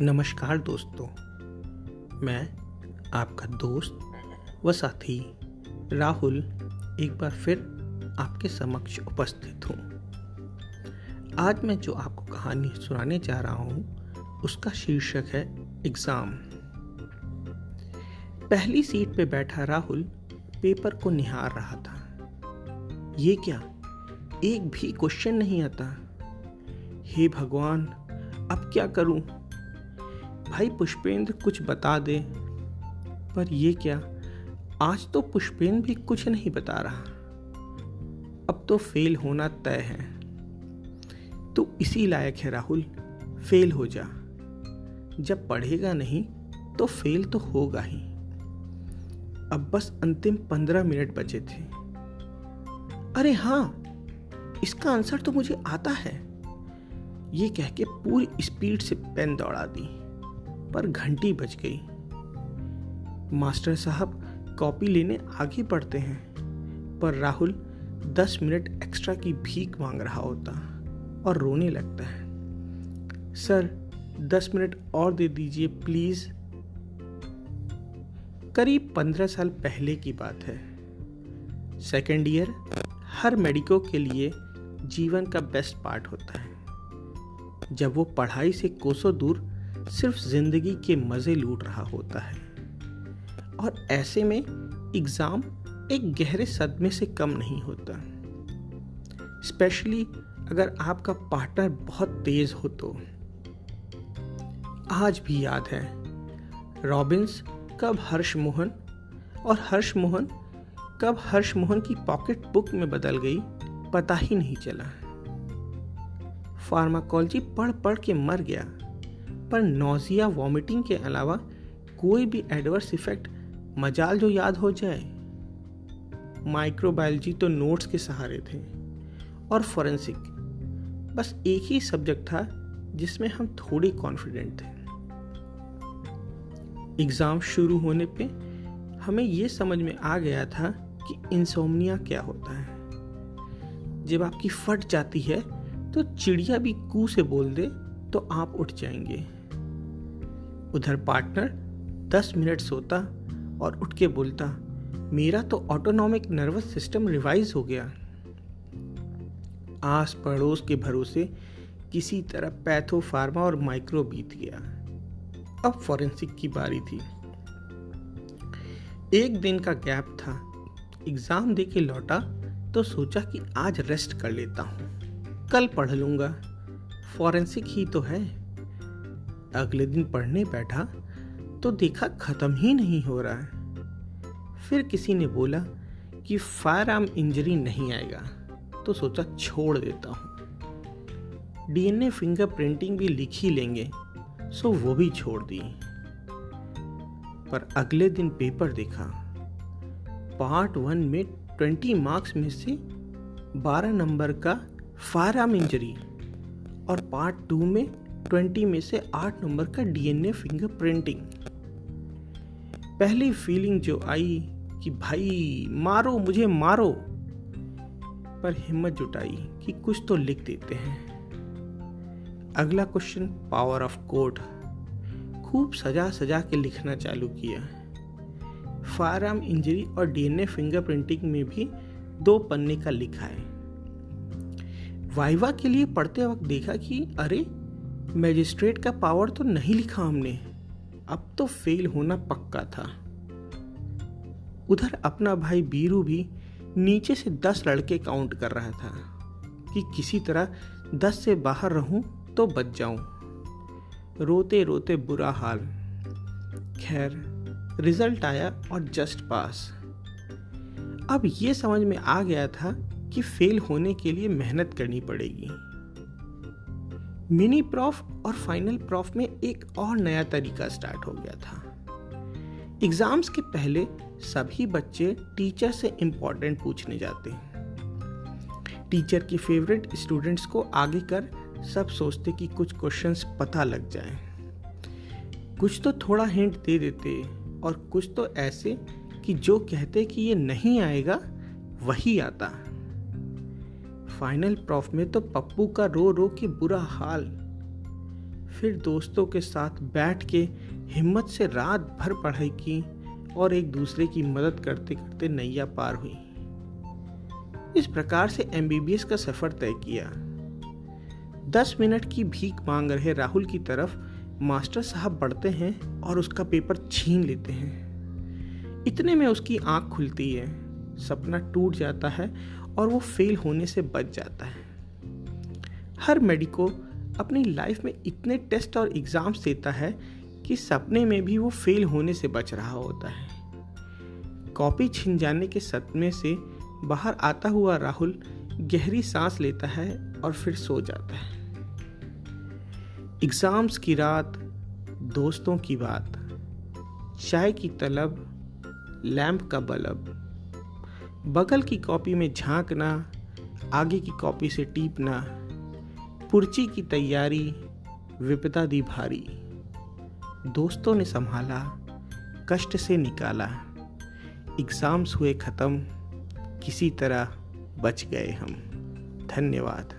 नमस्कार दोस्तों। मैं आपका दोस्त व साथी राहुल एक बार फिर आपके समक्ष उपस्थित हूँ। आज मैं जो आपको कहानी सुनाने जा रहा हूँ, उसका शीर्षक है एग्ज़ाम। पहली सीट पे बैठा राहुल पेपर को निहार रहा था। ये क्या? एक भी क्वेश्चन नहीं आता। हे भगवान, अब क्या करूँ? भाई पुष्पेंद्र कुछ बता दे, पर ये क्या? आज तो पुष्पेंद्र भी कुछ नहीं बता रहा। अब तो फेल होना तय है। तो इसी लायक है राहुल, फेल हो जा। जब पढ़ेगा नहीं तो फेल तो होगा ही। अब बस अंतिम पंद्रह मिनट बचे थे। अरे हाँ इसका आंसर तो मुझे आता है। ये कह के पूरी स्पीड से पेन दौड़ा दी। पर घंटी बज गई। मास्टर साहब कॉपी लेने आगे बढ़ते हैं, पर राहुल दस मिनट एक्स्ट्रा की भीख मांग रहा होता और रोने लगता है। सर, दस मिनट और दे दीजिए, प्लीज़। करीब पंद्रह साल पहले की बात है। सेकेंड ईयर, हर मेडिको के लिए जीवन का बेस्ट पार्ट होता है। जब वो पढ़ाई से कोसों दूर सिर्फ़ ज़िंदगी के मज़े लूट रहा होता है। और ऐसे में एग्ज़ाम एक गहरे सदमे से कम नहीं होता। स्पेशली अगर आपका पार्टनर बहुत तेज हो तो। आज भी याद है, रॉबिन्स कब हर्ष मोहन और हर्ष मोहन कब हर्ष मोहन की पॉकेट बुक में बदल गई, पता ही नहीं चला। फार्माकोलॉजी पढ़ पढ़ के मर गया। पर नोजिया वॉमिटिंग के अलावा कोई भी एडवर्स इफ़ेक्ट मजाल जो याद हो जाए। माइक्रोबायोलॉजी तो नोट्स के सहारे थे। और फॉरेंसिक बस एक ही सब्जेक्ट था जिसमें हम थोड़ी कॉन्फिडेंट थे। एग्ज़ाम शुरू होने पे हमें ये समझ में आ गया था कि इंसोमनिया क्या होता है। जब आपकी फट जाती है तो चिड़िया भी कू से बोल दे तो आप उठ जाएँगे। उधर पार्टनर दस मिनट सोता और उठ के बोलता, मेरा तो ऑटोनॉमिक नर्वस सिस्टम रिवाइज हो गया। आस पड़ोस के भरोसे किसी तरह पैथोफार्मा और माइक्रो बीत गया। अब फॉरेंसिक की बारी थी। एक दिन का गैप था। एग्ज़ाम दे के लौटा तो सोचा कि आज रेस्ट कर लेता हूँ। कल पढ़ लूँगा। फॉरेंसिक ही तो है। अगले दिन पढ़ने बैठा तो देखा ख़त्म ही नहीं हो रहा है। फिर किसी ने बोला कि फायर आर्म इंजरी नहीं आएगा तो सोचा छोड़ देता हूँ। डीएनए फिंगर प्रिंटिंग भी लिख ही लेंगे, सो वो भी छोड़ दी। पर अगले दिन पेपर देखा, पार्ट वन में ट्वेंटी मार्क्स में से बारह नंबर का फायर आर्म इंजरी और पार्ट टू में ट्वेंटी में से आठ नंबर का डीएनए फिंगर प्रिंटिंग पहली फीलिंग जो आई कि भाई, मारो, मुझे मारो। पर हिम्मत जुटाई कि कुछ तो लिख देते हैं। अगला क्वेश्चन पावर ऑफ़ कोड खूब सजा सजा के लिखना चालू किया। फायर आर्म इंजरी और डीएनए फिंगर प्रिंटिंग में भी दो पन्ने का लिखा है। वाइवा के लिए पढ़ते वक्त देखा कि, अरे मैजिस्ट्रेट का पावर तो नहीं लिखा हमने। अब तो फेल होना पक्का था। उधर अपना भाई बीरू भी नीचे से दस लड़के काउंट कर रहा था कि किसी तरह दस से बाहर रहूँ तो बच जाऊँ। रोते रोते बुरा हाल। खैर, रिज़ल्ट आया और जस्ट पास। अब ये समझ में आ गया था कि फेल होने के लिए मेहनत करनी पड़ेगी। मिनी प्रॉफ और फाइनल प्रॉफ में एक और नया तरीका स्टार्ट हो गया था। एग्ज़ाम्स के पहले सभी बच्चे टीचर से इम्पोर्टेंट पूछने जाते हैं। टीचर की फेवरेट स्टूडेंट्स को आगे कर सब सोचते कि कुछ क्वेश्चंस पता लग जाए। कुछ तो थोड़ा हिंट दे देते और कुछ तो ऐसे कि जो कहते कि ये नहीं आएगा, वही आता। फाइनल प्रॉफ में तो पप्पू का रो रो के बुरा हाल। फिर दोस्तों के साथ बैठ के हिम्मत से रात भर पढ़ाई की और एक दूसरे की मदद करते करते नैया पार हुई। इस प्रकार से एमबीबीएस का सफ़र तय किया। दस मिनट की भीख मांग रहे राहुल की तरफ़ मास्टर साहब बढ़ते हैं और उसका पेपर छीन लेते हैं। इतने में उसकी आँख खुलती है। सपना टूट जाता है और वो फेल होने से बच जाता है। हर मेडिको अपनी लाइफ में इतने टेस्ट और एग्ज़ाम्स देता है कि सपने में भी वो फेल होने से बच रहा होता है। कॉपी छिन जाने के सदमे से बाहर आता हुआ राहुल गहरी सांस लेता है और फिर सो जाता है। एग्ज़ाम्स की रात, दोस्तों की बात। चाय की तलब लैंप का बलब। बगल की कॉपी में झांकना, आगे की कॉपी से टीपना, पुर्ची की तैयारी, विपदा दी भारी। दोस्तों ने संभाला, कष्ट से निकाला। एग्ज़ाम्स हुए ख़त्म, किसी तरह बच गए हम। धन्यवाद।